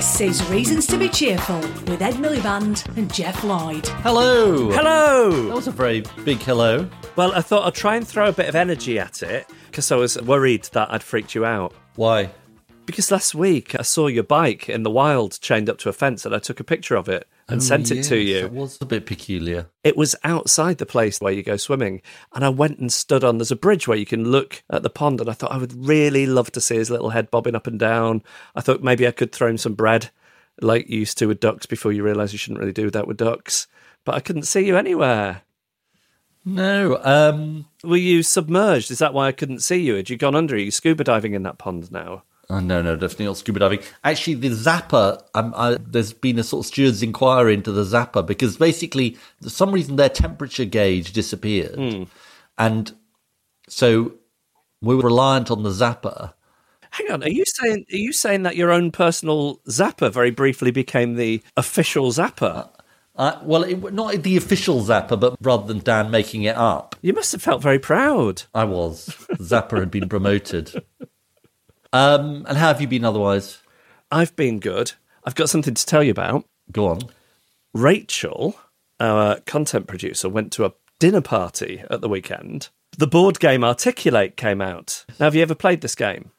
This is Reasons to be Cheerful with Ed Miliband and Geoff Lloyd. Hello. Hello. That was a very big hello. Well, I thought I'd try and throw a bit of energy at it because I was worried that I'd freaked you out. Why? Because last week I saw your bike in the wild chained up to a fence and I took a picture of it and Oh, sent it to you. It was a bit peculiar. It was outside the place where you go swimming. And I went and stood on, there's a bridge where you can look at the pond. And I thought I would really love to see his little head bobbing up and down. I thought maybe I could throw him some bread like you used to with ducks before you realise you shouldn't really do that with ducks. But I couldn't see you anywhere. No, um, Were you submerged? Is that why I couldn't see you? Had you gone under? Are you scuba diving in that pond now? Oh, no, no, definitely not scuba diving. Actually, the Zapper, um, I, there's been a sort of steward's inquiry into the Zapper because basically, for some reason, their temperature gauge disappeared. Hmm. And so we were reliant on the Zapper. Hang on, are you saying are you saying that your own personal Zapper very briefly became the official Zapper? Uh, well, it, not the official Zapper, but rather than Dan making it up, You must have felt very proud. I was. Zapper had been promoted. Um, and how have you been otherwise? I've been good. I've got something to tell you about. Go on. Rachel, our content producer, went to a dinner party at the weekend. The board game Articulate came out. Now, have you ever played this game?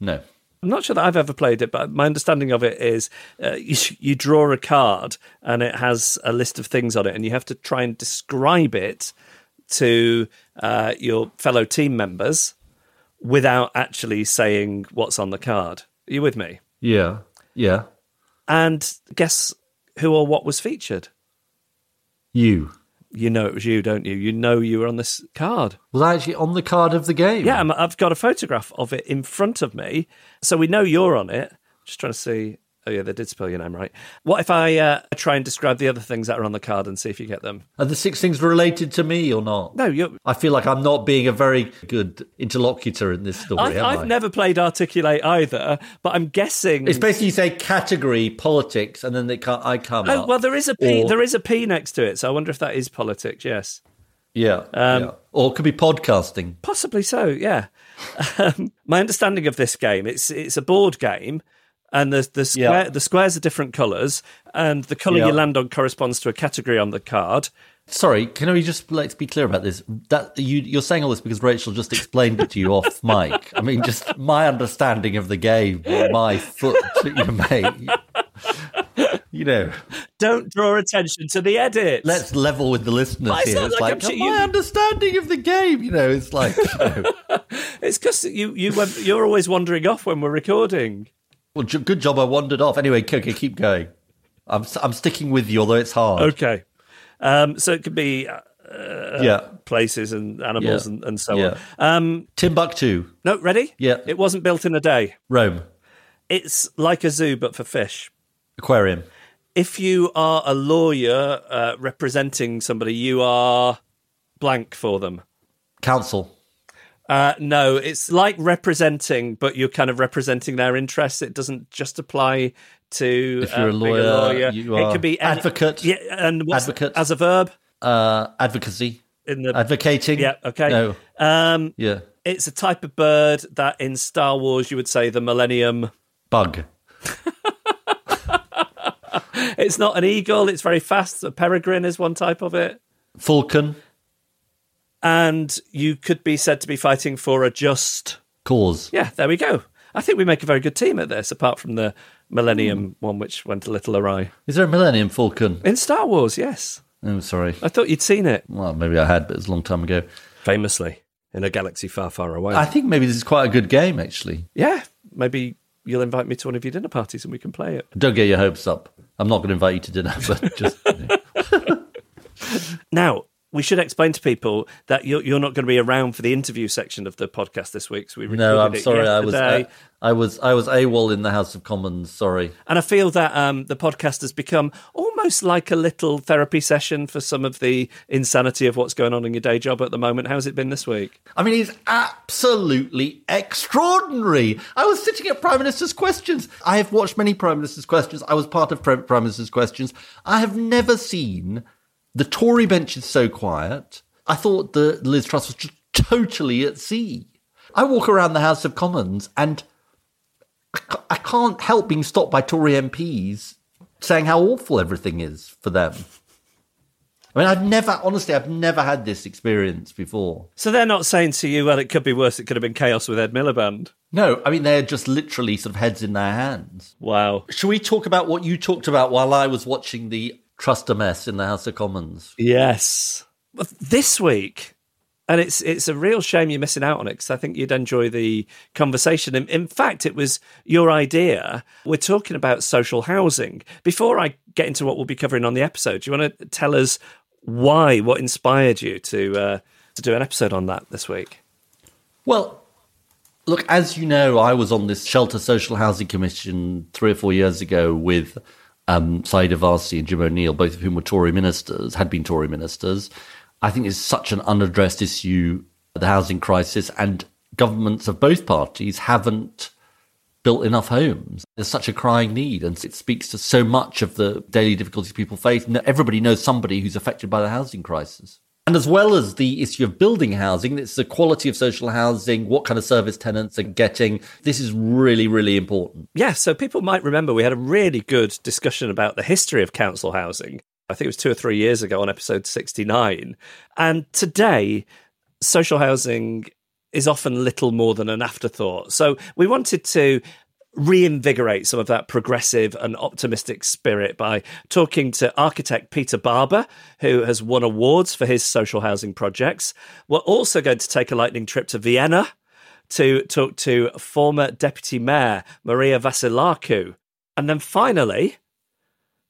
No. I'm not sure that I've ever played it, but my understanding of it is uh, you, you draw a card and it has a list of things on it, and you have to try and describe it to uh, your fellow team members without actually saying what's on the card. Are you with me? Yeah. Yeah. And guess who or what was featured? You. You know it was you, don't you? You know you were on this card. Was I actually on the card of the game? Yeah, I'm- I've got a photograph of it in front of me, so we know you're on it. Just trying to see. Oh yeah, they did spell your name right. What if I uh, try and describe the other things that are on the card and see if you get them? Are the six things related to me or not? No, you're. I feel like I'm not being a very good interlocutor in this story. I've, am I've I? never played Articulate either, but I'm guessing. It's basically you say category politics, and then they come, I come Oh up. well, there is a P. Or- There is a P next to it, so I wonder if that is politics. Yes, yeah, Um, yeah. Or it could be podcasting. possibly so. Yeah. Um, my understanding of this game, it's it's a board game, and the the square Yeah. the squares are different colours, and the colour Yeah. you land on corresponds to a category on the card. Sorry, can we just let's be clear about this? That you you're saying all this because Rachel just explained it to you off mic. I mean, just my understanding of the game, my foot, you mate. You know, Don't draw attention to the edit. let's level with the listeners But here. It's like like, my you- understanding of the game. You know, it's like, you know, It's because you you went, you're always wandering off when we're recording. Well, j- good job. I wandered off. Anyway, okay, keep going. I'm I'm sticking with you, although it's hard. Okay. Um, so it could be uh, yeah. places and animals Yeah. and, and so Yeah. on. Um, Timbuktu, no, ready? Yeah. It wasn't built in a day. Rome, It's like a zoo, but for fish. aquarium, If you are a lawyer uh, representing somebody, you are blank for them. council, Uh, no, it's like representing, but you're kind of representing their interests. It doesn't just apply to If you're a uh, being lawyer, you it could be advocate. Yeah, and Advocate. as a verb uh, advocacy, in the advocating. yeah. Okay. No. Um, Yeah. it's a type of bird that in Star Wars you would say the Millennium. Bug. It's not an eagle. It's very fast. A peregrine is one type of it. Falcon. And you could be said to be fighting for a just. Cause. Yeah, there we go. I think we make a very good team at this, apart from the Millennium Hmm. one, which went a little awry. Is there a Millennium Falcon? In Star Wars, yes. I'm oh, sorry. I thought you'd seen it. Well, maybe I had, but it was a long time ago. Famously, in a galaxy far, far away. I think maybe this is quite a good game, actually. yeah, maybe you'll invite me to one of your dinner parties and we can play it. Don't get your hopes up. I'm not going to invite you to dinner, but just. you know. Now, we should explain to people that you're, you're not going to be around for the interview section of the podcast this week. So we No, I'm sorry. I was. yesterday. Uh, I was. I was AWOL in the House of Commons. Sorry. And I feel that um, the podcast has become almost like a little therapy session for some of the insanity of what's going on in your day job at the moment. How's it been this week? I mean, it's absolutely extraordinary. I was sitting at Prime Minister's Questions. I have watched many Prime Minister's Questions. I was part of Prime Minister's Questions. I have never seen the Tory bench is so quiet. I thought that Liz Truss was just totally at sea. I walk around the House of Commons and I can't help being stopped by Tory MPs saying how awful everything is for them. I mean, I've never, honestly, I've never had this experience before. So they're not saying to you, well, it could be worse. It could have been chaos with Ed Miliband. No, I mean they're just literally sort of heads in their hands. Wow. Should we talk about what you talked about while I was watching the Truster mess in the House of Commons? Yes. But This week, and it's it's a real shame you're missing out on it because I think you'd enjoy the conversation. In, in fact, it was your idea. We're talking about social housing. Before I get into what we'll be covering on the episode, do you want to tell us why, what inspired you to uh, to do an episode on that this week? Well, look, as you know, I was on this Shelter Social Housing Commission three or four years ago with um, Warsi and Jim O'Neill, both of whom were Tory ministers, had been Tory ministers. I think it's such an unaddressed issue, the housing crisis, and governments of both parties haven't built enough homes. There's such a crying need, and it speaks to so much of the daily difficulties people face. Everybody knows somebody who's affected by the housing crisis. And as well as the issue of building housing, it's the quality of social housing, what kind of service tenants are getting. This is really, really important. Yeah, so people might remember we had a really good discussion about the history of council housing. I think it was two or three years ago on episode 69. And today, social housing is often little more than an afterthought. So we wanted to reinvigorate some of that progressive and optimistic spirit by talking to architect Peter Barber, who has won awards for his social housing projects. We're also going to take a lightning trip to Vienna to talk to former Deputy Mayor Maria Vassilakou. And then finally,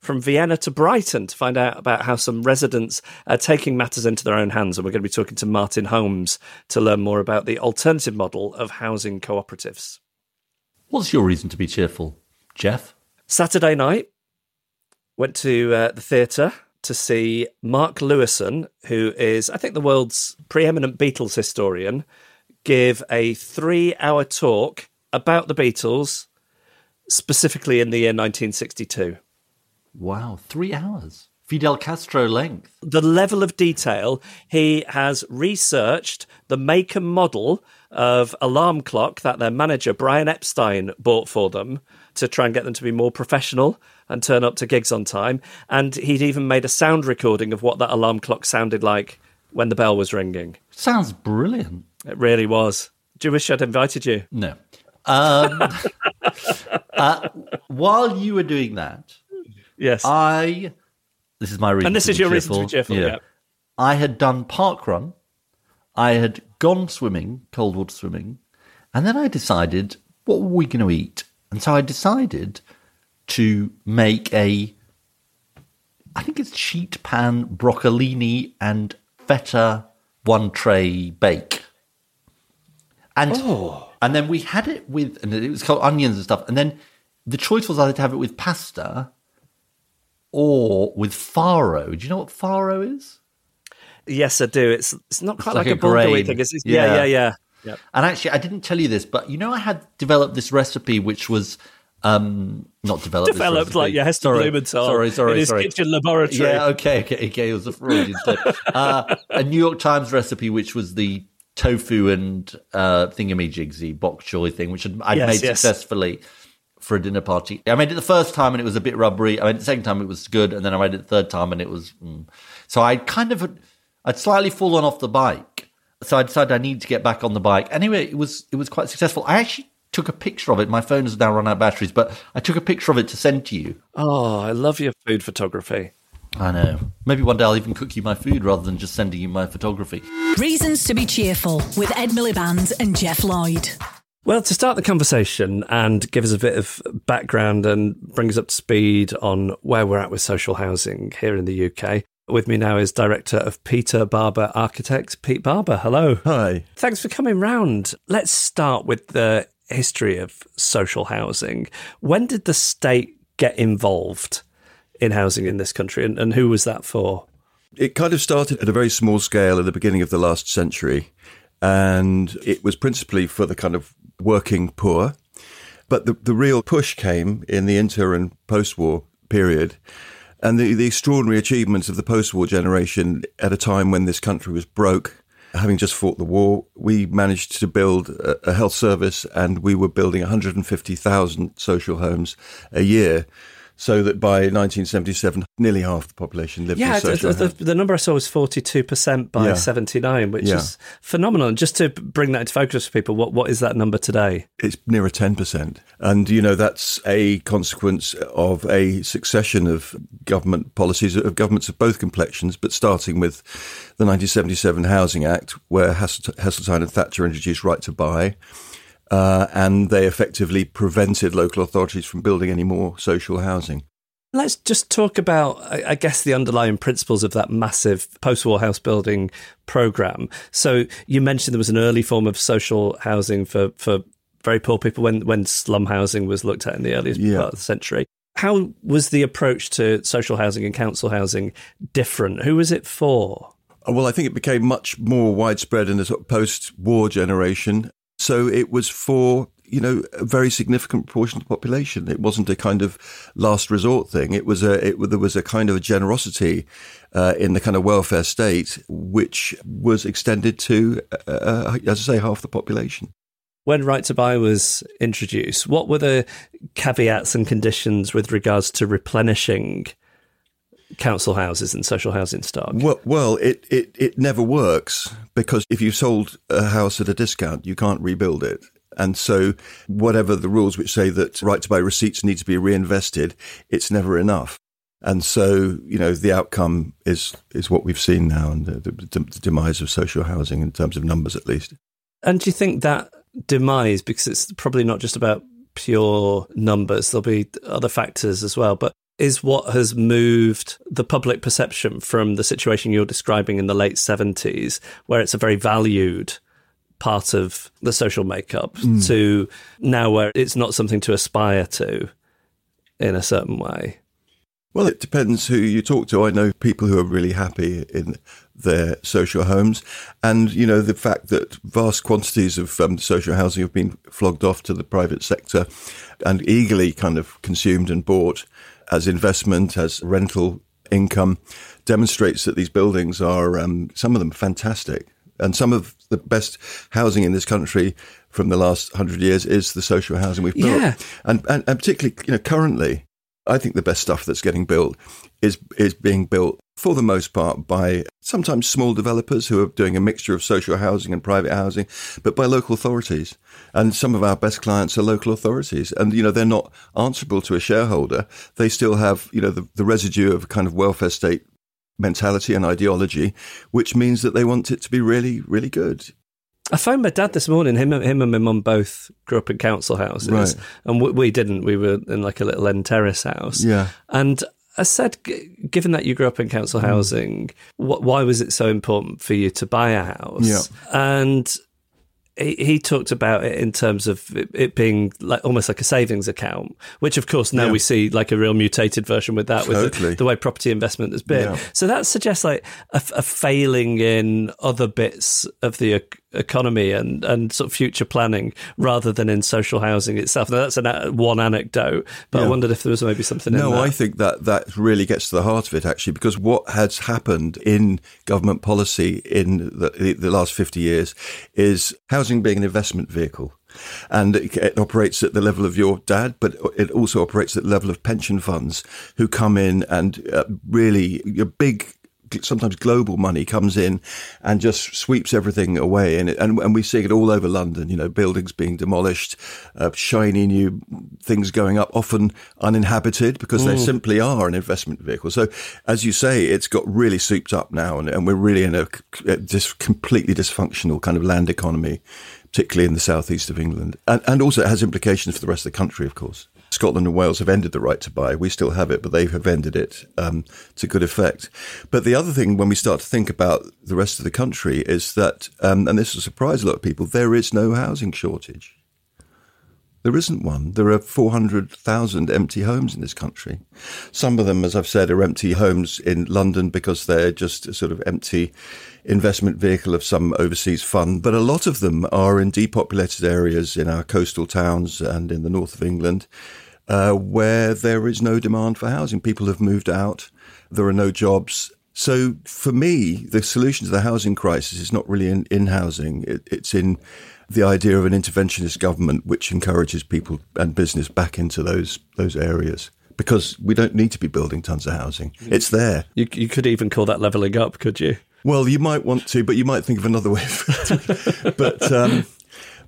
from Vienna to Brighton to find out about how some residents are taking matters into their own hands. And we're going to be talking to Martin Holmes to learn more about the alternative model of housing cooperatives. What's your reason to be cheerful, Geoff? Saturday night, went to uh, the theatre to see Mark Lewisohn, who is, I think, the world's preeminent Beatles historian, give a three hour talk about the Beatles, specifically in the year 1962. Wow, three hours. Fidel Castro length. the level of detail he has researched the make and model of alarm clock that their manager Brian Epstein bought for them to try and get them to be more professional and turn up to gigs on time and he'd even made a sound recording of what that alarm clock sounded like when the bell was ringing Sounds brilliant. it really was do you wish I'd invited you No. Um, uh, while you were doing that, yes I. This is my reason. and this is your reason to be cheerful yeah. I had done park run. I had gone swimming, cold water swimming, and then I decided what were we going to eat, and so I decided to make a. I think it's sheet pan broccolini and feta one tray bake. And oh. and then we had it with and it was called onions and stuff. And then the choice was either to have it with pasta or with farro. Do you know what farro is? Yes, I do. It's it's not quite like like, a a bulgogi thing. It's, it's, Yeah. yeah, yeah, yeah. yeah. And actually, I didn't tell you this, but you know, I had developed this recipe, which was um not developed. this Developed like your Heston sorry, Blumenthal Sorry, sorry, in his sorry. kitchen laboratory. Yeah, okay, okay, okay. It was a Freudian slip. uh, a New York Times recipe, which was the tofu and uh, thingamajigs, the bok choy thing, which I'd, I'd Yes, made yes. successfully for a dinner party. I made it the first time and it was a bit rubbery. I made it the second time it was good, and then I made it the third time and it was. Mm. So I kind of, I'd slightly fallen off the bike. So I decided I need to get back on the bike. Anyway, it was it was quite successful. I actually took a picture of it. My phone has now run out of batteries, but I took a picture of it to send to you. Oh, I love your food photography. I know. Maybe one day I'll even cook you my food rather than just sending you my photography. Reasons to be cheerful with Ed Miliband and Geoff Lloyd. Well, to start the conversation and give us a bit of background and bring us up to speed on where we're at with social housing here in the UK. With me now is director of Peter Barber Architects, Pete Barber. Hello. Hi. Thanks for coming round. Let's start with the history of social housing. When did the state get involved in housing in this country and, and who was that for? It kind of started at a very small scale at the beginning of the last century, and it was principally for the kind of working poor. But the, the real push came in the inter and post war period. And the, the extraordinary achievements of the post war generation at a time when this country was broke, having just fought the war, we managed to build a, a health service and we were building 150,000 social homes a year. So that by 1977, nearly half the population lived Yeah, in the, social the, the number I saw was 42% by Yeah. 79, which Yeah. is phenomenal. And just to bring that into focus for people, what, what is that number today? it's nearer 10%. And, you know, that's a consequence of a succession of government policies, of governments of both complexions, but starting with the 1977 Housing Act, where Hassel- Heseltine and Thatcher introduced right to buy. Uh, and they effectively prevented local authorities from building any more social housing. Let's just talk about, I guess, the underlying principles of that massive post war house building program. So you mentioned there was an early form of social housing for, for very poor people when, when slum housing was looked at in the earliest Yeah. part of the century. How was the approach to social housing and council housing different? Who was it for? Uh, Well, I think it became much more widespread in the sort of post-war generation. So it was for you know a very significant proportion of the population. It wasn't a kind of last resort thing. It was a it, there was a kind of a generosity uh, in the kind of welfare state which was extended to, uh, uh, as I say, half the population. When Right to Buy was introduced, what were the caveats and conditions with regards to replenishing council houses and social housing stock? Well, well, it, it, it never works because if you sold a house at a discount, you can't rebuild it. And so, whatever the rules which say that right to buy receipts need to be reinvested, it's never enough. And so, you know, the outcome is is what we've seen now, and the, the, the demise of social housing in terms of numbers, at least. And do you think that demise, because it's probably not just about pure numbers, there'll be other factors as well, but is what has moved the public perception from the situation you're describing in the late 70s, where it's a very valued part of the social makeup, to now where it's not something to aspire to in a certain way? Well, it depends who you talk to. I know people who are really happy in their social homes, and you know the fact that vast quantities of um, social housing have been flogged off to the private sector and eagerly kind of consumed and bought as investment, as rental income, demonstrates that these buildings are um, some of them fantastic, and some of the best housing in this country from the last hundred years is the social housing we've built, Yeah. and, and and particularly you know currently. I think the best stuff that's getting built is is being built for the most part by sometimes small developers who are doing a mixture of social housing and private housing, but by local authorities. And some of our best clients are local authorities, and you know they're not answerable to a shareholder. They still have you know the, the residue of a kind of welfare state mentality and ideology, which means that they want it to be really really good. I phoned my dad this morning. Him, him and my mum both grew up in council houses, Right. and we, we didn't. We were in like a little end terrace house. Yeah. and I said, g- given that you grew up in council Hmm. housing, wh- why was it so important for you to buy a house? Yeah. And he, he talked about it in terms of it, it being like almost like a savings account, which of course now Yeah. we see like a real mutated version with that, with Totally. the, the way property investment has been. Yeah. So that suggests like a, a failing in other bits of the economy and, and sort of future planning rather than in social housing itself. Now that's an, one anecdote, but I wondered if there was maybe something in No. I think that that really gets to the heart of it actually, because what has happened in government policy in the, the last fifty years is housing being an investment vehicle. And it, it operates at the level of your dad, but it also operates at the level of pension funds who come in and uh, really big sometimes global money comes in and just sweeps everything away. And, it, and, and we see it all over London, you know, buildings being demolished, uh, shiny new things going up, often uninhabited because they simply are an investment vehicle. So as you say, it's got really souped up now and, and we're really in a, a just completely dysfunctional kind of land economy, particularly in the southeast of England. And, and also it has implications for the rest of the country, of course. Scotland and Wales have ended the right to buy. We still have it, but they have ended it um, to good effect. But the other thing, when we start to think about the rest of the country, is that, um, and this will surprise a lot of people, there is no housing shortage. There isn't one. There are 400,000 empty homes in this country. Some of them, as I've said, are empty homes in London because they're just sort of empty investment vehicle of some overseas fund. But a lot of them are in depopulated areas in our coastal towns and in the north of England uh, where there is no demand for housing. People have moved out. There are no jobs. So for me, the solution to the housing crisis is not really in, in housing. It, it's in the idea of an interventionist government which encourages people and business back into those those areas because we don't need to be building tons of housing. It's there. You, you could even call that levelling up, could you? Well, you might want to, but you might think of another way. But um,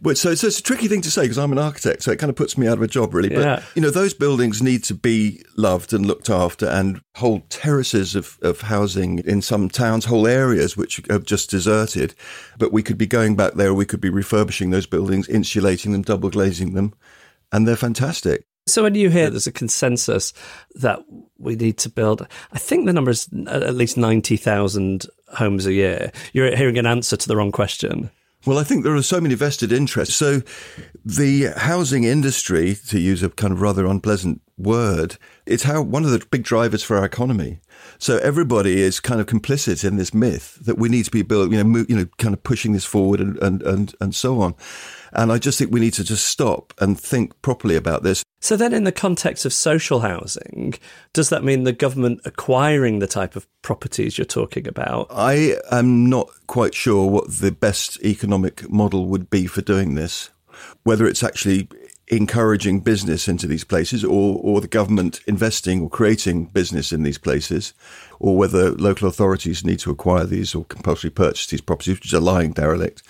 but so, so it's a tricky thing to say because I'm an architect, so it kind of puts me out of a job, really. But Yeah. you know, those buildings need to be loved and looked after, and whole terraces of, of housing in some towns, whole areas which have just deserted. But we could be going back there, we could be refurbishing those buildings, insulating them, double glazing them, and they're fantastic. So when you hear there's a consensus that we need to build, I think the number is at least 90,000 homes a year, you're hearing an answer to the wrong question. Well, I think there are so many vested interests. So, the housing industry, to use a kind of rather unpleasant word, it's how one of the big drivers for our economy. So everybody is kind of complicit in this myth that we need to be built, you know, you know, kind of pushing this forward and, and, and, and so on. And I just think we need to just stop and think properly about this. So then in the context of social housing, does that mean the government acquiring the type of properties you're talking about? I am not quite sure what the best economic model would be for doing this, whether it's actually encouraging business into these places or, or the government investing or creating business in these places, or whether local authorities need to acquire these or compulsory purchase these properties, which is a lying derelict,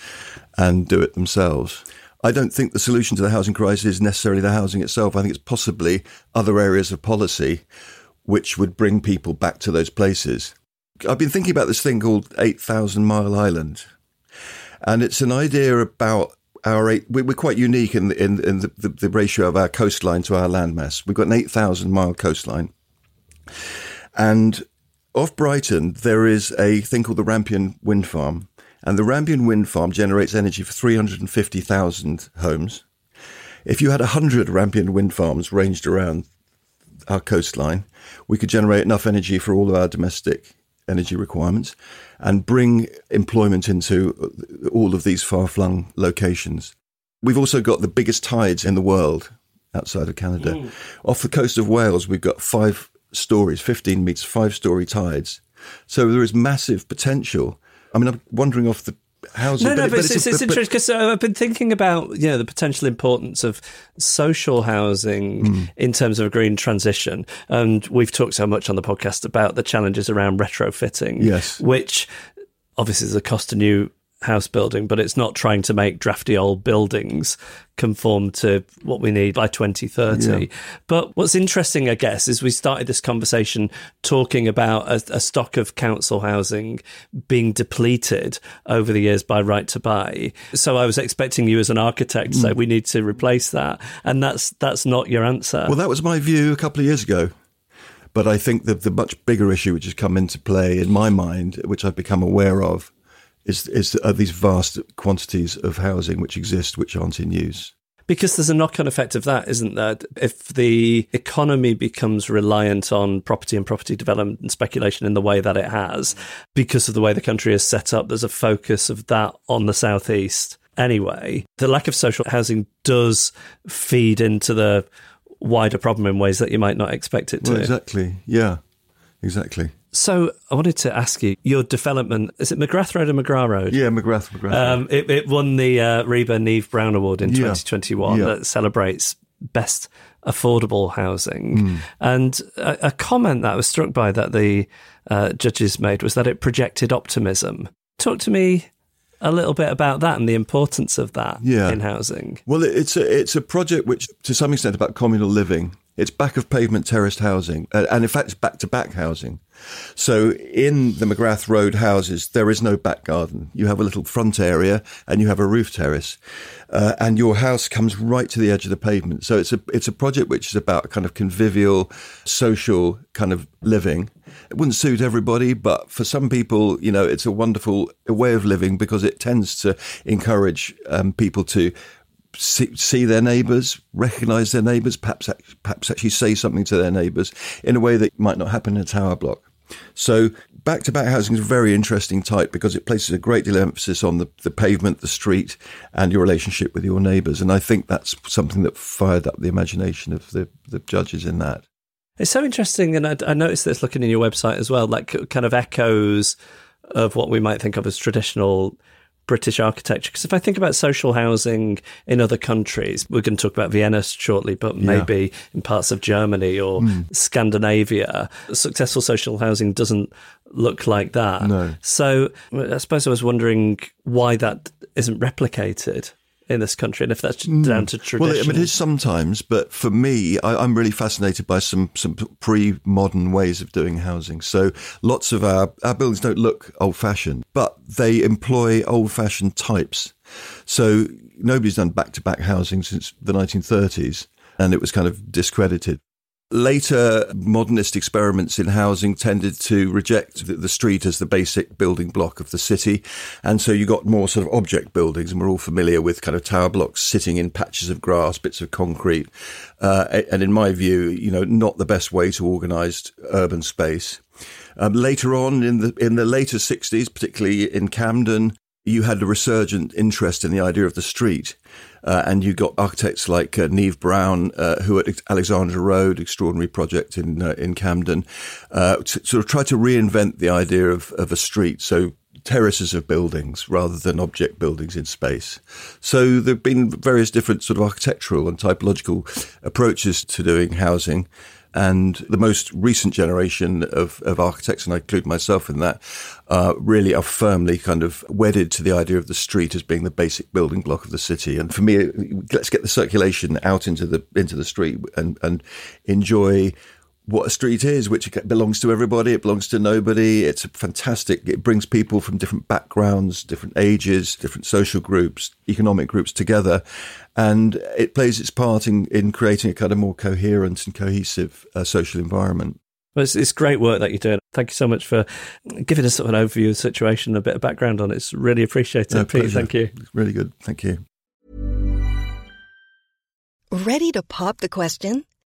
and do it themselves. I don't think the solution to the housing crisis is necessarily the housing itself. I think it's possibly other areas of policy which would bring people back to those places. I've been thinking about this thing called 8,000 Mile Island. And it's an idea about our eight, we- we're quite unique in, the, in, in the, the, the ratio of our coastline to our landmass. We've got an 8,000 mile coastline. And off Brighton, there is a thing called the Rampion Wind Farm. And the Rampion Wind Farm generates energy for 350,000 homes. If you had 100 Rampion wind farms ranged around our coastline, we could generate enough energy for all of our domestic energy requirements and bring employment into all of these far flung locations. We've also got the biggest tides in the world outside of Canada. Mm. Off the coast of Wales, we've got five stories, 15 metres, five story tides. So there is massive potential. I mean, I'm wandering off the housing. No, no, it- but, it's, it's, it's but- interesting because I've been thinking about you know the potential importance of social housing Hmm. in terms of a green transition, and we've talked so much on the podcast about the challenges around retrofitting. Yes. which obviously is a cost to new house building, but it's not trying to make drafty old buildings conform to what we need by 2030. But what's interesting, I guess, is we started this conversation talking about a, a stock of council housing being depleted over the years by right to buy. So I was expecting you as an architect to say hmm. we need to replace that, and that's that's not your answer. Well, that was my view a couple of years ago. But I think that the much bigger issue which has come into play in my mind, which I've become aware of, is, is are these vast quantities of housing which exist which aren't in use. Because there's a knock on effect of that, isn't there? If the economy becomes reliant on property and property development and speculation in the way that it has, because of the way the country is set up, there's a focus of that on the southeast anyway. The lack of social housing does feed into the wider problem in ways that you might not expect it to. Well, exactly. Yeah, exactly. So I wanted to ask you, your development, is it McGrath Road or McGrath Road? Yeah, McGrath, McGrath. Um, it, it won the uh, RIBA Neave Brown Award in Yeah. 2021 Yeah. that celebrates best affordable housing. Mm. And a, a comment that I was struck by that the uh, judges made was that it projected optimism. Talk to me a little bit about that and the importance of that Yeah. in housing. Well, it's a it's a project which, to some extent, about communal living. It's back of pavement terraced housing, uh, and in fact, it's back to back housing. So, in the McGrath Road houses, there is no back garden. You have a little front area, and you have a roof terrace, uh, and your house comes right to the edge of the pavement. So, it's a it's a project which is about kind of convivial, social kind of living. It wouldn't suit everybody, but for some people, you know, it's a wonderful way of living because it tends to encourage um, people to see, see their neighbours, recognise their neighbours, perhaps perhaps actually say something to their neighbours in a way that might not happen in a tower block. So back to back housing is a very interesting type because it places a great deal of emphasis on the, the pavement, the street, and your relationship with your neighbours. And I think that's something that fired up the imagination of the, the judges in that. It's so interesting, and I, I noticed this looking in your website as well, like kind of echoes of what we might think of as traditional British architecture. Because if I think about social housing in other countries, we're going to talk about Vienna shortly, but maybe in parts of Germany or hmm. Scandinavia, successful social housing doesn't look like that. No. So I suppose I was wondering why that isn't replicated in this country, and if that's hmm. down to tradition. Well, I mean, it is sometimes, but for me, I, I'm really fascinated by some some pre-modern ways of doing housing. So, lots of our our buildings don't look old-fashioned, but they employ old-fashioned types. So, nobody's done back-to-back housing since the 1930s, and it was kind of discredited. Later modernist experiments in housing tended to reject the, street as the basic building block of the city. And so you got more sort of object buildings, and we're all familiar with kind of tower blocks sitting in patches of grass, bits of concrete. Uh, and in my view, you know, not the best way to organise urban space. Um, later on, in the in the later 60s, particularly in Camden, you had a resurgent interest in the idea of the street. Uh, and you got architects like uh, Neave Brown, uh, who at Alexandra Road, extraordinary project in uh, in Camden, uh, to sort of tried to reinvent the idea of, of a street. So terraces of buildings rather than object buildings in space. So there have been various different sort of architectural and typological approaches to doing housing. And the most recent generation of, of architects, and I include myself in that, uh, really are firmly kind of wedded to the idea of the street as being the basic building block of the city. And for me, let's get the circulation out into the into the street and and enjoy what a street is, which belongs to everybody, it belongs to nobody. It's fantastic. It brings people from different backgrounds, different ages, different social groups, economic groups together. And it plays its part in, in creating a kind of more coherent and cohesive uh, social environment. Well, it's, it's great work that you're doing. Thank you so much for giving us sort of an overview of the situation, and a bit of background on it. It's really appreciated, No, Pete. pleasure. Thank you. Really good. Thank you. Ready to pop the question?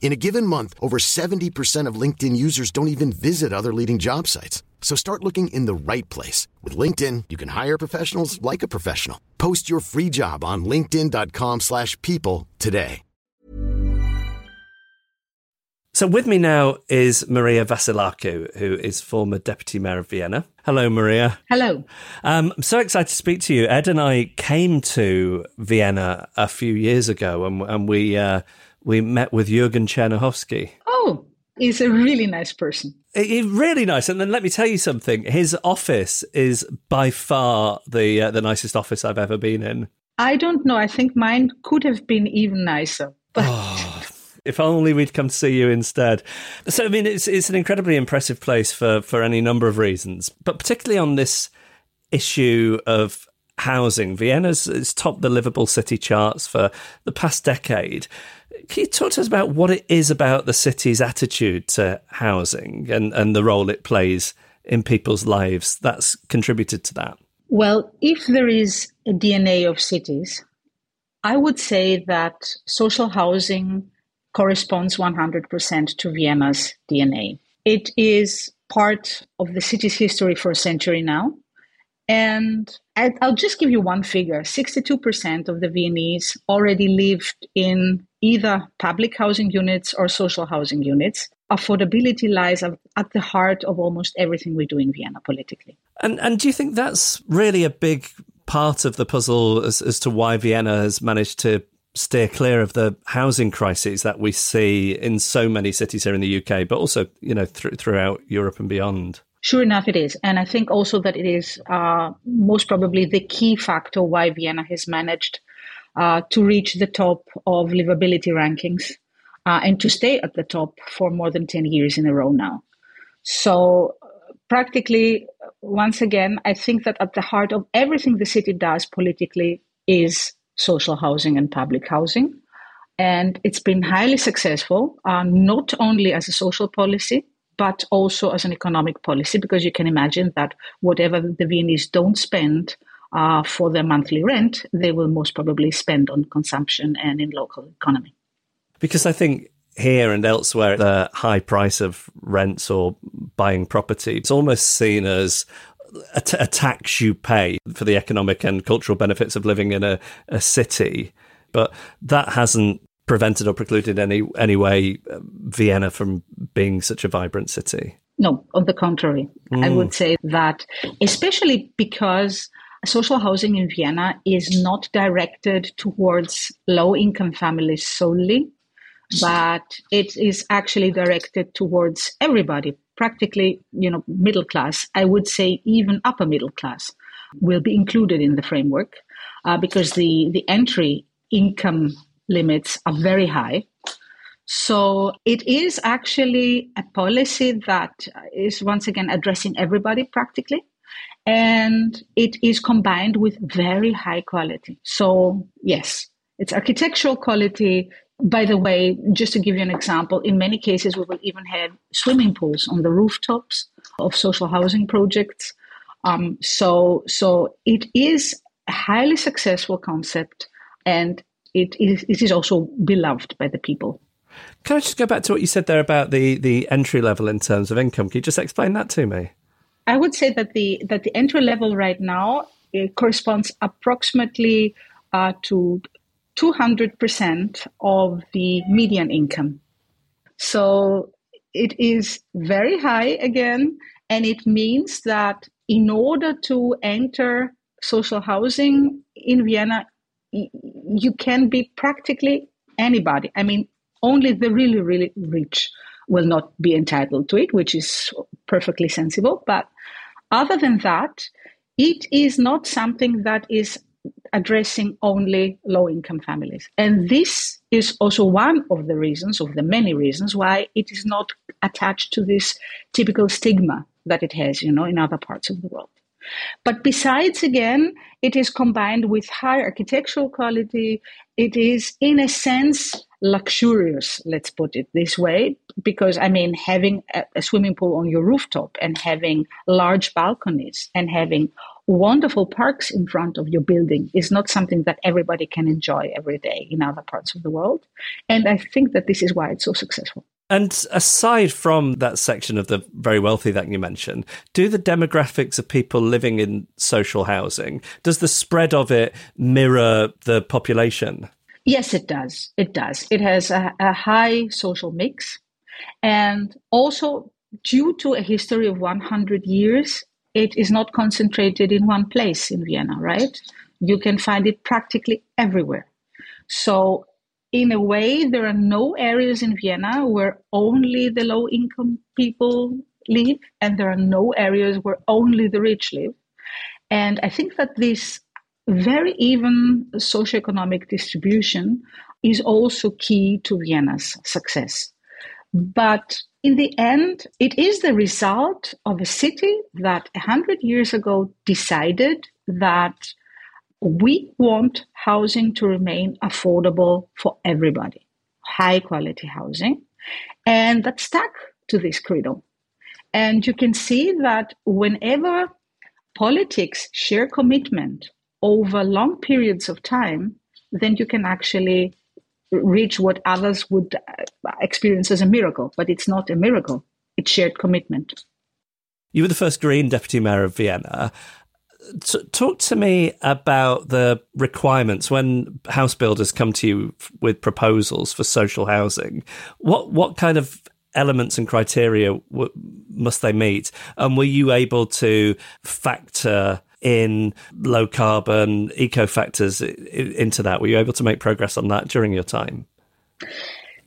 In a given month, over 70% of LinkedIn users don't even visit other leading job sites. So start looking in the right place. With LinkedIn, you can hire professionals like a professional. Post your free job on linkedin.com slash people today. So with me now is Maria Vassilakou, who is former Deputy Mayor of Vienna. Hello, Maria. Hello. Um, I'm so excited to speak to you. Ed and I came to Vienna a few years ago and, and we... Uh, we met with Jürgen Czernohorszky. Oh, he's a really nice person. He's really nice. And then let me tell you something. His office is by far the uh, the nicest office I've ever been in. I don't know. I think mine could have been even nicer. But oh, if only we'd come to see you instead. So I mean, it's it's an incredibly impressive place for for any number of reasons, but particularly on this issue of housing. Vienna's it's topped the livable city charts for the past decade. Can you talk to us about what it is about the city's attitude to housing and, and the role it plays in people's lives that's contributed to that? Well, if there is a DNA of cities, I would say that social housing corresponds 100% to Vienna's DNA. It is part of the city's history for a century now. And I'll just give you one figure 62% of the Viennese already lived in either public housing units or social housing units. Affordability lies at the heart of almost everything we do in Vienna politically. And, and do you think that's really a big part of the puzzle as, as to why Vienna has managed to steer clear of the housing crises that we see in so many cities here in the UK, but also, you know, th- throughout Europe and beyond? Sure enough, it is. And I think also that it is uh, most probably the key factor why Vienna has managed uh, to reach the top of livability rankings uh, and to stay at the top for more than 10 years in a row now. So, practically, once again, I think that at the heart of everything the city does politically is social housing and public housing. And it's been highly successful, uh, not only as a social policy, but also as an economic policy, because you can imagine that whatever the Viennese don't spend uh, for their monthly rent, they will most probably spend on consumption and in local economy. Because I think here and elsewhere, the high price of rents or buying property, it's almost seen as a, t- a tax you pay for the economic and cultural benefits of living in a, a city. But that hasn't prevented or precluded any any way uh, Vienna from being such a vibrant city. No, on the contrary, mm. I would say that, especially because social housing in Vienna is not directed towards low income families solely, but it is actually directed towards everybody, practically, you know, middle class. I would say even upper middle class will be included in the framework uh, because the, the entry income limits are very high. So it is actually a policy that is once again addressing everybody practically and it is combined with very high quality. So, yes, it's architectural quality. By the way, just to give you an example, in many cases, we will even have swimming pools on the rooftops of social housing projects. Um, so, so it is a highly successful concept, and it is, it is also beloved by the people. Can I just go back to what you said there about the, the entry level in terms of income? Can you just explain that to me? I would say that the that the entry level right now corresponds approximately uh, to 200% of the median income. So it is very high again, and it means that in order to enter social housing in Vienna, you can be practically anybody. I mean, only the really, really rich will not be entitled to it, which is perfectly sensible. But other than that, it is not something that is addressing only low income families. And this is also one of the reasons, of the many reasons, why it is not attached to this typical stigma that it has, you know, in other parts of the world. But besides, again, it is combined with high architectural quality. It is, in a sense, luxurious, let's put it this way, because I mean, having a, a swimming pool on your rooftop and having large balconies and having wonderful parks in front of your building is not something that everybody can enjoy every day in other parts of the world. And I think that this is why it's so successful. And aside from that section of the very wealthy that you mentioned, do the demographics of people living in social housing, does the spread of it mirror the population? Yes, it does. It does. It has a, a high social mix. And also, due to a history of 100 years, it is not concentrated in one place in Vienna, right? You can find it practically everywhere. So in a way, there are no areas in Vienna where only the low income people live, and there are no areas where only the rich live. And I think that this very even socioeconomic distribution is also key to Vienna's success. But in the end, it is the result of a city that 100 years ago decided that we want housing to remain affordable for everybody, high quality housing. And that stuck to this credo. And you can see that whenever politics share commitment over long periods of time, then you can actually reach what others would uh, experience as a miracle. But it's not a miracle, it's shared commitment. You were the first Green deputy mayor of Vienna t- talk to me about the requirements when house builders come to you with proposals for social housing. What what kind of elements and criteria w- must they meet? And were you able to factor in low carbon eco factors into that? Were you able to make progress on that during your time?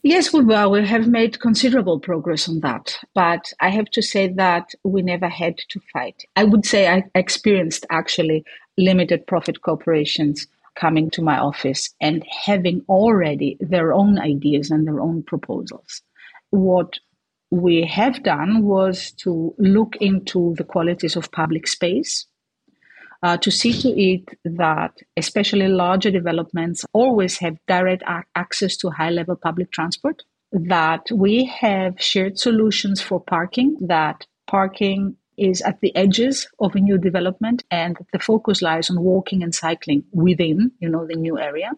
Yes, we were. We have made considerable progress on that. But I have to say that we never had to fight. I would say I experienced actually limited profit corporations coming to my office and having already their own ideas and their own proposals. What we have done was to look into the qualities of public space uh, to see to it that especially larger developments always have direct a- access to high level public transport, that we have shared solutions for parking, that parking is at the edges of a new development and the focus lies on walking and cycling within you know the new area.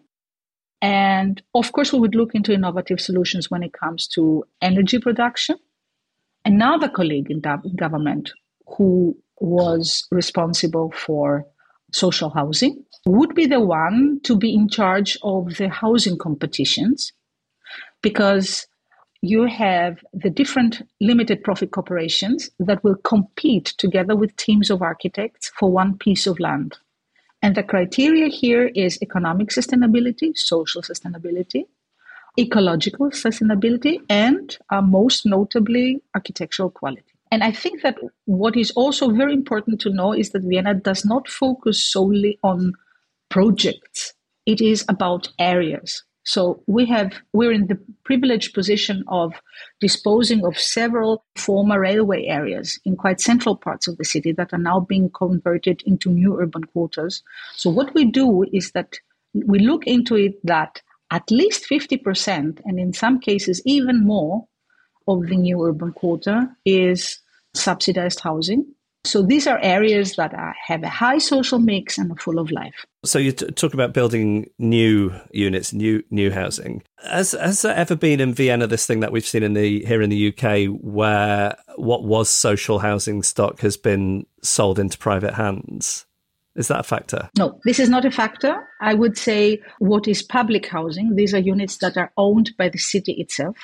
And of course we would look into innovative solutions when it comes to energy production. Another colleague in government who was responsible for social housing would be the one to be in charge of the housing competitions because you have the different limited profit corporations that will compete together with teams of architects for one piece of land. And the criteria here is economic sustainability, social sustainability, ecological sustainability, and uh, most notably, architectural quality. And I think that what is also very important to know is that Vienna does not focus solely on projects. It is about areas. So we have we're in the privileged position of disposing of several former railway areas in quite central parts of the city that are now being converted into new urban quarters. So what we do is that we look into it that at least 50% and in some cases even more of the new urban quarter is subsidized housing. So these are areas that are, have a high social mix and are full of life. So you t- talk about building new units, new new housing. Has has there ever been in Vienna this thing that we've seen in the here in the UK where what was social housing stock has been sold into private hands? Is that a factor? No, this is not a factor. I would say what is public housing, these are units that are owned by the city itself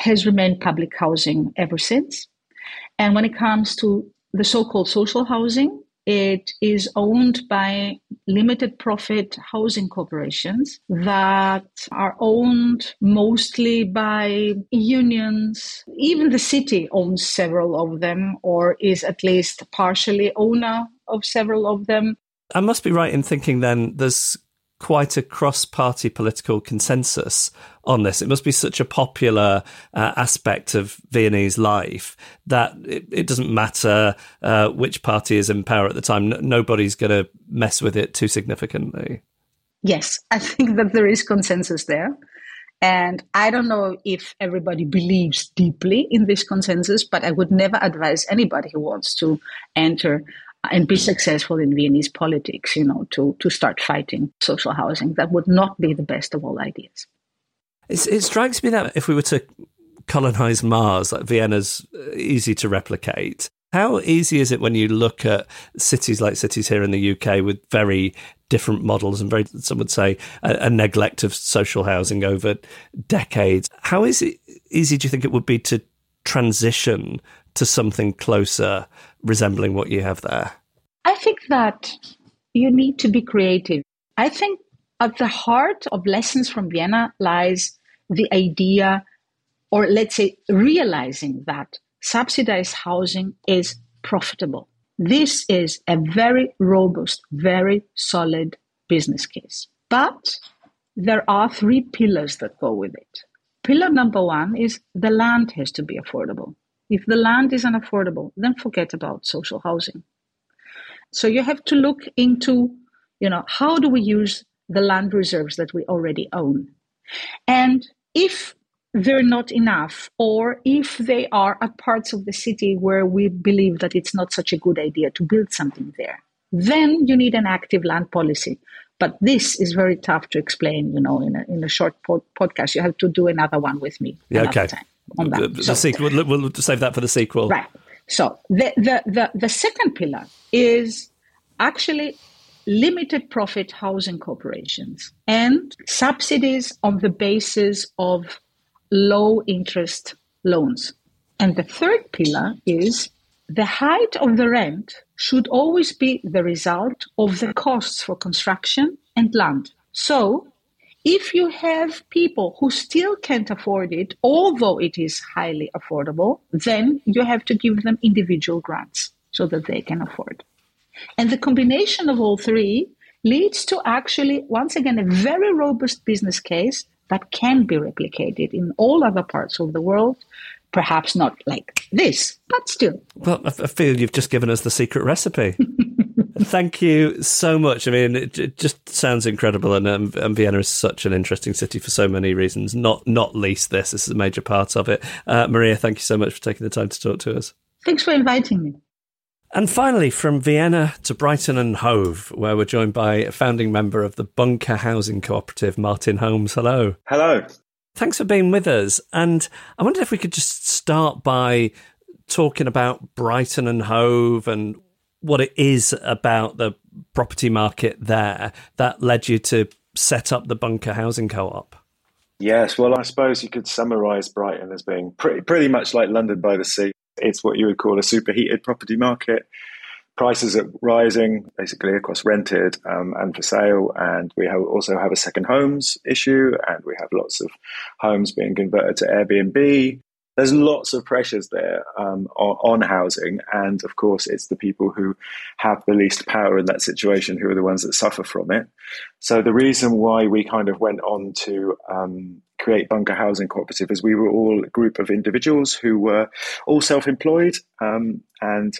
has remained public housing ever since. And when it comes to the so called social housing, it is owned by limited profit housing corporations that are owned mostly by unions. Even the city owns several of them or is at least partially owner of several of them. I must be right in thinking then there's quite a cross party political consensus on this. It must be such a popular uh, aspect of Viennese life that it, it doesn't matter uh, which party is in power at the time. Nobody's going to mess with it too significantly. Yes, I think that there is consensus there. And I don't know if everybody believes deeply in this consensus, but I would never advise anybody who wants to enter and be successful in Viennese politics, you know, to, to start fighting social housing. That would not be the best of all ideas. It's, it strikes me that if we were to colonize Mars, like Vienna's uh, easy to replicate. How easy is it when you look at cities like cities here in the UK with very different models and very, some would say, a, a neglect of social housing over decades? How is it easy do you think it would be to transition to something closer resembling what you have there? I think that you need to be creative. I think at the heart of lessons from Vienna lies the idea, or let's say, realizing that subsidized housing is profitable. This is a very robust, very solid business case. But there are three pillars that go with it. Pillar number one is the land has to be affordable. If the land is unaffordable, then forget about social housing. So you have to look into, you know, how do we use the land reserves that we already own? And if they're not enough, or if they are at parts of the city where we believe that it's not such a good idea to build something there, then you need an active land policy. But this is very tough to explain, you know, in a, in a short pod- podcast. You have to do another one with me. Yeah, okay. Time on that. The, the so, sequel, we'll, we'll save that for the sequel. Right. So the, the, the, the second pillar is actually limited profit housing corporations and subsidies on the basis of low interest loans. And the third pillar is the height of the rent should always be the result of the costs for construction and land. So, if you have people who still can't afford it, although it is highly affordable, then you have to give them individual grants so that they can afford. And the combination of all three leads to actually, once again, a very robust business case that can be replicated in all other parts of the world. Perhaps not like this, but still. Well, I feel you've just given us the secret recipe. Thank you so much. I mean, it, it just sounds incredible, and, um, and, Vienna is such an interesting city for so many reasons. Not not least this. This is a major part of it. Uh, Maria, thank you so much for taking the time to talk to us. Thanks for inviting me. And finally, from Vienna to Brighton and Hove, where we're joined by a founding member of the Bunker Housing Cooperative, Martin Holmes. Hello. Hello. Thanks for being with us. And I wondered if we could just start by talking about Brighton and Hove and what it is about the property market there that led you to set up the Bunker Housing Co op. Yes, well, I suppose you could summarise Brighton as being pretty, pretty much like London by the sea. It's what you would call a superheated property market. Prices are rising basically across rented um, and for sale, and we have also have a second homes issue, and we have lots of homes being converted to Airbnb there's lots of pressures there um, on, on, housing, and of course, it's the people who have the least power in that situation who are the ones that suffer from it. So the reason why we kind of went on to um, create Bunker Housing Cooperative is we were all a group of individuals who were all self-employed um, and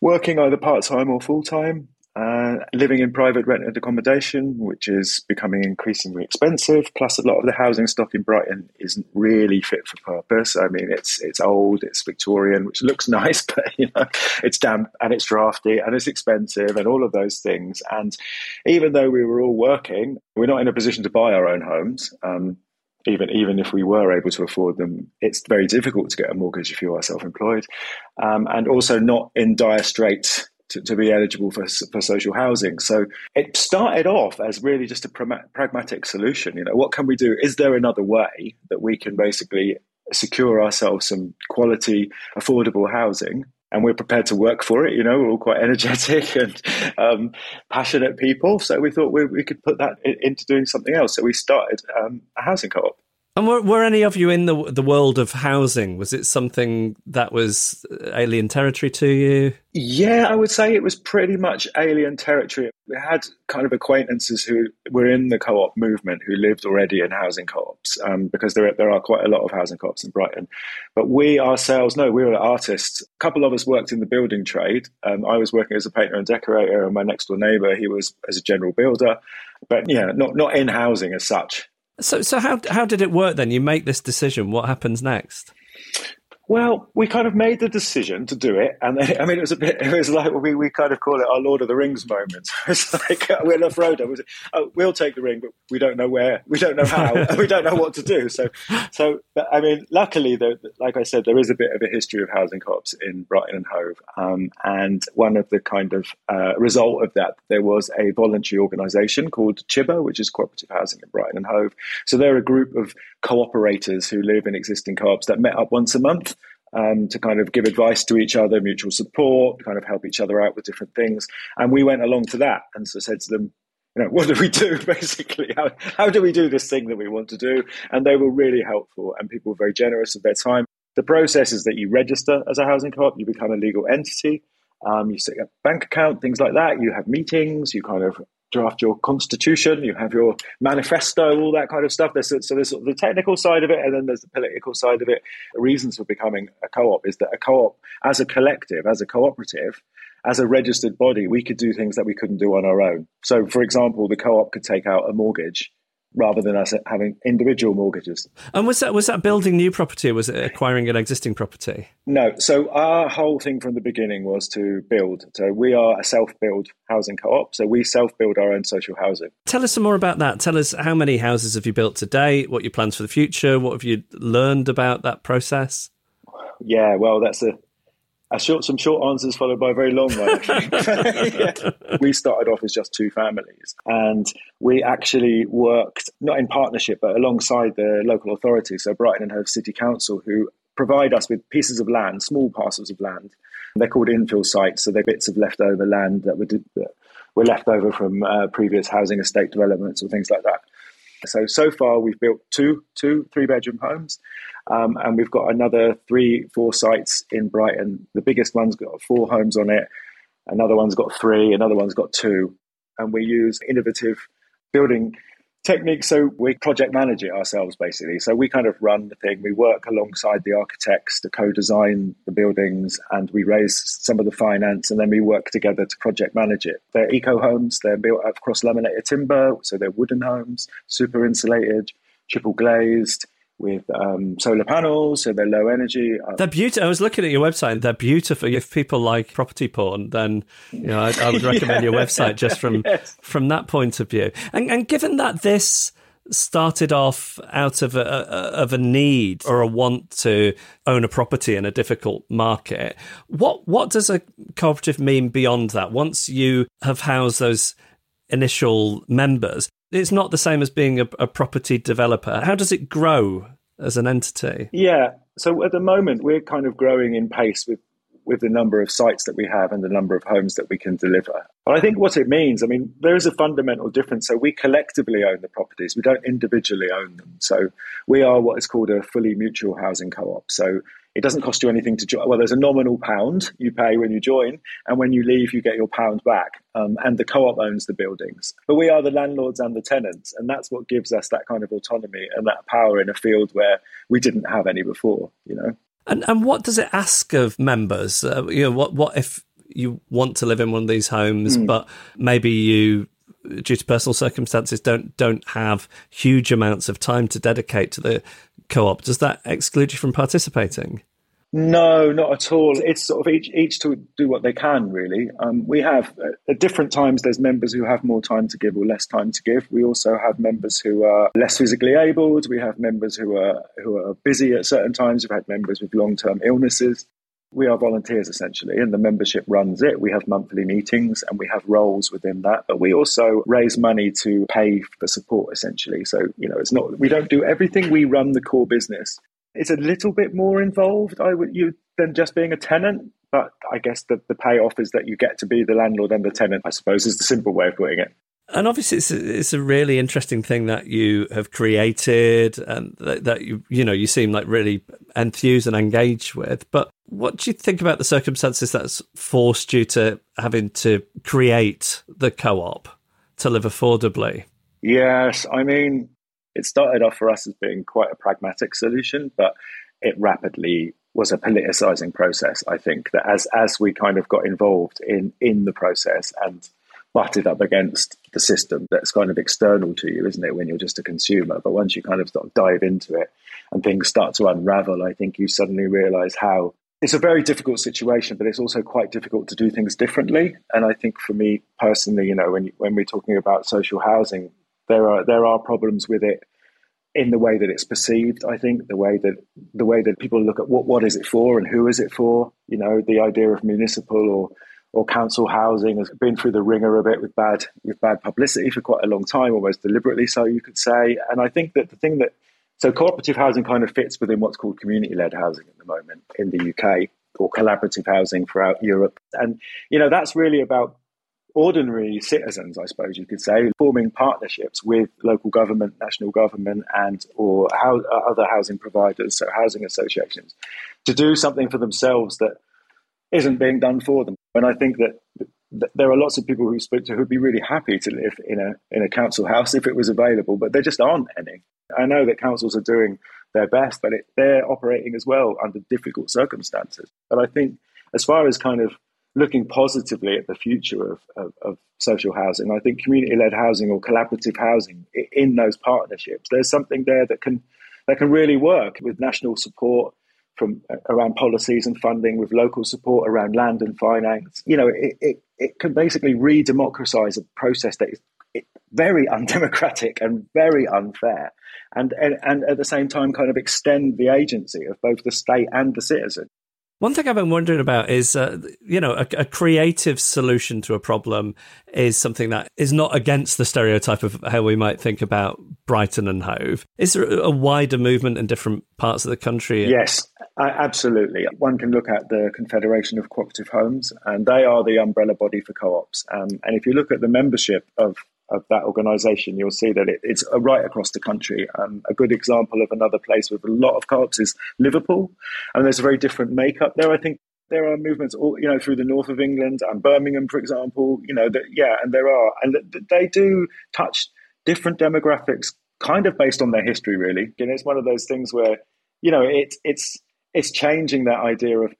working either part-time or full-time uh, living in private rented accommodation, which is becoming increasingly expensive. Plus, a lot of the housing stock in Brighton isn't really fit for purpose. I mean, it's it's old, it's Victorian, which looks nice, but you know, it's damp and it's drafty and it's expensive and all of those things. And even though we were all working, we're not in a position to buy our own homes. Um, even even if we were able to afford them, it's very difficult to get a mortgage if you are self-employed, um, and also not in dire straits to, to be eligible for, for social housing. So it started off as really just a pragmatic solution. You know, what can we do? Is there another way that we can basically secure ourselves some quality, affordable housing? And we're prepared to work for it. You know, we're all quite energetic and um, passionate people. So we thought we, we could put that in, into doing something else. So we started um, a housing co-op. And were, were any of you in the the world of housing? Was it something that was alien territory to you? Yeah, I would say it was pretty much alien territory. We had kind of acquaintances who were in the co-op movement who lived already in housing co-ops um, because there there are quite a lot of housing co-ops in Brighton. But we ourselves, no, we were artists. A couple of us worked in the building trade. Um, I was working as a painter and decorator, and my next door neighbour he was as a general builder. But yeah, not not in housing as such. So, so how how did it work then? You make this decision. What happens next? Well, we kind of made the decision to do it, and then, I mean, it was a bit. It was like we, we kind of call it our Lord of the Rings moment. it's like uh, we're Frodo. Was oh, we'll take the ring, but we don't know where, we don't know how, we don't know what to do. So, so but, I mean, luckily, the, like I said, there is a bit of a history of housing co-ops in Brighton and Hove, um, and one of the kind of uh, result of that, there was a voluntary organisation called Chiba, which is cooperative housing in Brighton and Hove. So they're a group of cooperators who live in existing co-ops that met up once a month um, to kind of give advice to each other, mutual support, kind of help each other out with different things. And we went along to that and so said to them, you know, what do we do basically? How, how do we do this thing that we want to do? And they were really helpful and people were very generous of their time. The process is that you register as a housing co-op, you become a legal entity, um, you set up a bank account, things like that. You have meetings, you kind of draft your constitution, you have your manifesto, all that kind of stuff. There's, so there's the technical side of it, and then there's the political side of it. The reasons for becoming a co-op is that a co-op, as a collective, as a cooperative, as a registered body, we could do things that we couldn't do on our own. So, for example, the co-op could take out a mortgage rather than us having individual mortgages. And was that was that building new property or was it acquiring an existing property? No. So our whole thing from the beginning was to build. So we are a self-build housing co-op. So we self-build our own social housing. Tell us some more about that. Tell us how many houses have you built to date, what your plans for the future, what have you learned about that process? Yeah, well, that's a short, some short answers followed by a very long one. yeah. We started off as just two families, and we actually worked not in partnership but alongside the local authorities, so Brighton and Hove City Council, who provide us with pieces of land, small parcels of land. They're called infill sites, so they're bits of leftover land that were, that were left over from uh, previous housing estate developments or things like that. So so far we've built two, two three bedroom homes, um, and we've got another three, four sites in Brighton. The biggest one's got four homes on it. Another one's got three. Another one's got two. And we use innovative building techniques. So we project manage it ourselves, basically. So we kind of run the thing. We work alongside the architects to co-design the buildings, and we raise some of the finance, and then we work together to project manage it. They're eco homes. They're built out of cross laminated timber, so they're wooden homes, super insulated, triple glazed with um, solar panels, so they're low energy. Uh, they're beautiful. I was looking at your website; they're beautiful. If people like property porn, then you know I, I would recommend yeah. your website just from yes. from that point of view. And, and given that this started off out of a, of a need or a want to own a property in a difficult market. What what does a cooperative mean beyond that? Once you have housed those initial members, it's not the same as being a, a property developer. How does it grow as an entity? Yeah. So at the moment, we're kind of growing in pace with with the number of sites that we have and the number of homes that we can deliver. But I think what it means, I mean, there is a fundamental difference. So we collectively own the properties, we don't individually own them. So we are what is called a fully mutual housing co op. So it doesn't cost you anything to join. Well, there's a nominal pound you pay when you join, and when you leave, you get your pound back. Um, and the co op owns the buildings. But we are the landlords and the tenants, and that's what gives us that kind of autonomy and that power in a field where we didn't have any before, you know? And and what does it ask of members? Uh, you know, what what if you want to live in one of these homes, mm. but maybe you due to personal circumstances don't don't have huge amounts of time to dedicate to the co-op does that exclude you from participating no, not at all. It's sort of each each to do what they can. Really, um, we have uh, at different times. There's members who have more time to give or less time to give. We also have members who are less physically abled. We have members who are who are busy at certain times. We've had members with long term illnesses. We are volunteers essentially, and the membership runs it. We have monthly meetings and we have roles within that, but we also raise money to pay for support essentially. So, you know, it's not, we don't do everything. We run the core business it's a little bit more involved I would you than just being a tenant. But I guess the, the payoff is that you get to be the landlord and the tenant, I suppose, is the simple way of putting it. And obviously, it's a, it's a really interesting thing that you have created, and that, that you you know you seem like really enthused and engaged with. But what do you think about the circumstances that's forced you to having to create the co-op to live affordably? Yes, I mean, it started off for us as being quite a pragmatic solution, but it rapidly was a politicizing process. I think that as as we kind of got involved in in the process and butted up against the system that's kind of external to you, isn't it, when you're just a consumer? But once you kind of start dive into it and things start to unravel, I think you suddenly realize how it's a very difficult situation, but it's also quite difficult to do things differently. And I think for me personally, you know, when when we're talking about social housing, there are there are problems with it in the way that it's perceived. I think the way that the way that people look at what what is it for and who is it for. You know, the idea of municipal or or council housing has been through the ringer a bit with bad with bad publicity for quite a long time, almost deliberately, so you could say. And I think that the thing that so cooperative housing kind of fits within what's called community led housing at the moment in the UK or collaborative housing throughout Europe. And you know that's really about ordinary citizens, I suppose you could say, forming partnerships with local government, national government, and or how, other housing providers, so housing associations, to do something for themselves that isn't being done for them. And I think that there are lots of people who speak to who'd be really happy to live in a in a council house if it was available, but there just aren't any. I know that councils are doing their best, but it, they're operating as well under difficult circumstances. But I think, as far as kind of looking positively at the future of, of, of social housing, I think community-led housing or collaborative housing in those partnerships, there's something there that can that can really work with national support from uh, around policies and funding with local support around land and finance. You know, it, it, it can basically re-democratize a process that is very undemocratic and very unfair. And, and, and at the same time, kind of extend the agency of both the state and the citizen. One thing I've been wondering about is, uh, you know, a, a, creative solution to a problem is something that is not against the stereotype of how we might think about Brighton and Hove. Is there a wider movement in different parts of the country? Yes, absolutely. One can look at the Confederation of Cooperative Homes, and they are the umbrella body for co-ops. Um, and if you look at the membership of of that organisation, you'll see that it, it's right across the country. Um, a good example of another place with a lot of co-ops is Liverpool, and there's a very different makeup there. I think there are movements, all, you know, through the north of England and Birmingham, for example. You know, that yeah, and there are, and they do touch different demographics, kind of based on their history, really. And it's one of those things where, you know, it's it's it's changing that idea of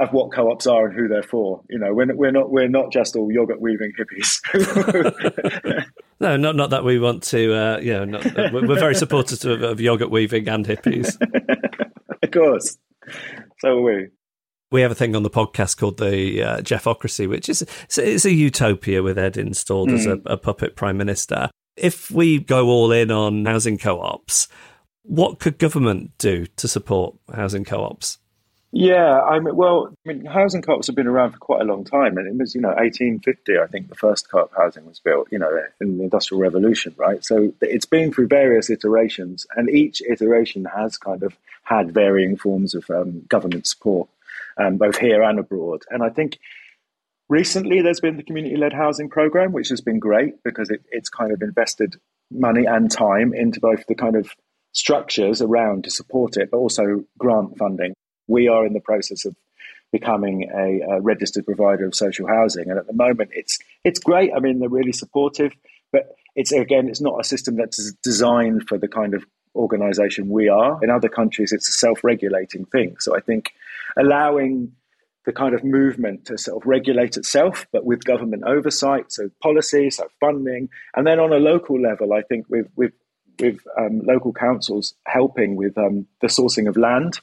of what co-ops are and who they're for. You know, we're, we're not we're not just all yogurt weaving hippies. no, not not that we want to. Uh, know, not, uh, we're very supportive of, of yogurt weaving and hippies. of course, so are we. We have a thing on the podcast called the uh, Geoffocracy, which is it's a utopia with Ed installed mm. as a, hmm. a puppet prime minister. If we go all in on housing co-ops, what could government do to support housing co-ops? Yeah, I mean, well, I mean, housing co-ops have been around for quite a long time, and it was, you know, 1850, I think, the first co-op housing was built, you know, in the Industrial Revolution, right? So it's been through various iterations, and each iteration has kind of had varying forms of um, government support, um, both here and abroad. And I think recently there's been the community-led housing program, which has been great because it, it's kind of invested money and time into both the kind of structures around to support it, but also grant funding we are in the process of becoming a, a, registered provider of social housing, and at the moment, it's it's great. I mean, they're really supportive, but it's again, it's not a system that's designed for the kind of organisation we are. In other countries, it's a self-regulating thing. So I think allowing the kind of movement to sort of regulate itself, but with government oversight, so policy, so funding, and then on a local level, I think with with with um, local councils helping with um, the sourcing of land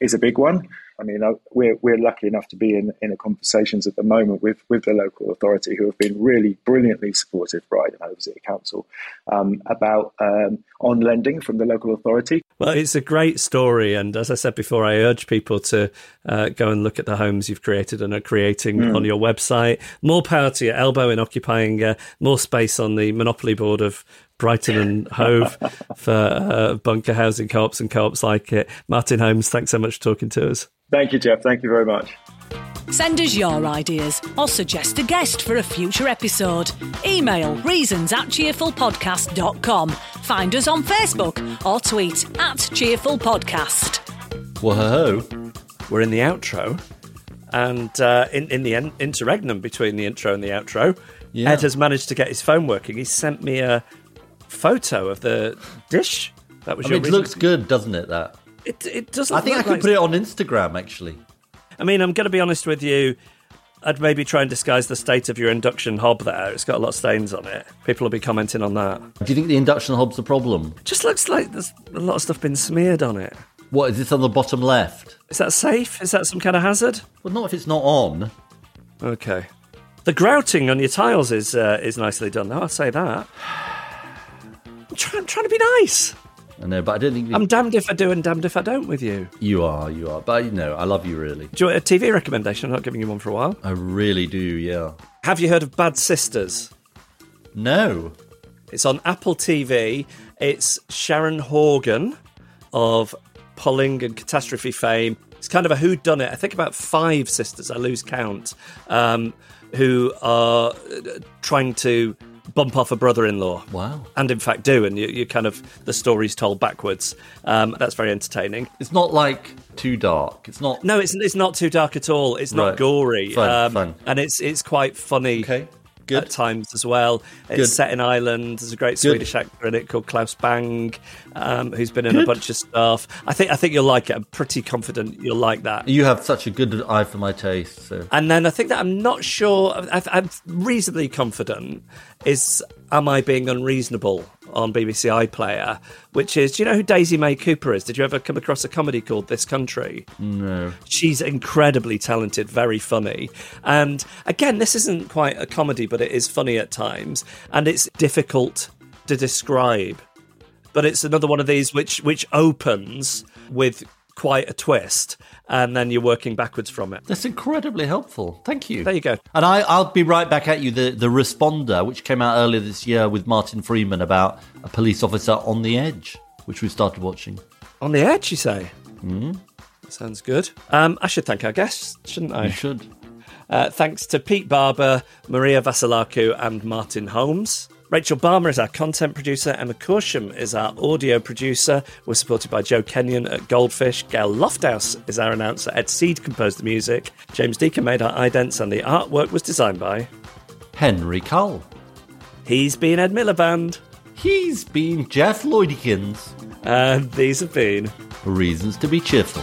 is a big one. I mean, we're we're lucky enough to be in in conversations at the moment with with the local authority who have been really brilliantly supportive, Brighton Hove City Council, um, about um, on lending from the local authority. Well, it's a great story, and as I said before, I urge people to uh, go and look at the homes you've created and are creating mm. on your website. More power to your elbow in occupying uh, more space on the monopoly board of Brighton and Hove for uh, bunker housing co-ops and co-ops like it. Martin Holmes, thanks so much for talking to us. Thank you, Geoff. Thank you very much. Send us your ideas or suggest a guest for a future episode. Email reasons at cheerfulpodcast.com. Find us on Facebook or tweet at cheerfulpodcast. Whoa. We're in the outro. And uh, in, in the en- interregnum between the intro and the outro, Yeah. Ed has managed to get his phone working. He sent me a photo of the dish. That was I your mean, it looks good, doesn't it? That It, it doesn't. I think I could like- put it on Instagram. Actually, I mean, I'm going to be honest with you. I'd maybe try and disguise the state of your induction hob there. It's got a lot of stains on it. People will be commenting on that. do you think the induction hob's a problem? Just looks like there's a lot of stuff been smeared on it. What is this on the bottom left? Is that safe? Is that some kind of hazard? Well, not if it's not on. Okay. The grouting on your tiles is uh, is nicely done, though. I'll say that. I'm, try- I'm trying to be nice. I know, but I don't think I'm damned if I do and damned if I don't with you. you are. You are. But you know, I love you really. Do you want a TV recommendation? I'm not giving you one for a while. I really do. Yeah. Have you heard of Bad Sisters? No. It's on Apple TV. It's Sharon Horgan of Pulling and Catastrophe fame. It's kind of a who done it. I think about five sisters, I lose count, um, who are uh, trying to bump off a brother in law. Wow. And in fact do. And you, you kind of, the story's told backwards. Um, that's very entertaining. It's not like too dark. It's not. No, it's it's not too dark at all. It's not Right. gory, Fun, um, fun. and it's it's quite funny. Okay. At times as well. It's Good. set in Ireland. There's a great Good. Swedish actor in it called Claes Bang, um, who's been in a bunch of stuff. I think I think you'll like it. I'm pretty confident you'll like that. You have such a good eye for my taste. So And then I think that I'm not sure. I, I'm reasonably confident. Is Am I Being Unreasonable on BBC iPlayer? Which is, do you know who Daisy May Cooper is? Did you ever come across a comedy called This Country? no. She's incredibly talented, very funny. And again, this isn't quite a comedy, but it is funny at times. And it's difficult to describe. But it's another one of these which which opens with quite a twist, and then you're working backwards from it. That's incredibly helpful. Thank you. There you go. And I, I'll be right back at you. The the responder, which came out earlier this year with Martin Freeman about a police officer on the edge, which we started watching. On the edge, you say? Mm. Sounds good. Um, I should thank our guests, shouldn't I? You should. Uh, thanks to Pete Barber, Maria Vassilakou, and Martin Holmes. Rachel Balmer is our content producer. Emma Corsham is our audio producer. We're supported by Joe Kenyon at Goldfish. Gail Lofthouse is our announcer. Ed Seed composed the music. James Deacon made our idents, and the artwork was designed by Henry Cull. He's been Ed Miliband. He's been Geoff Lloydkins. And these have been Reasons to be cheerful.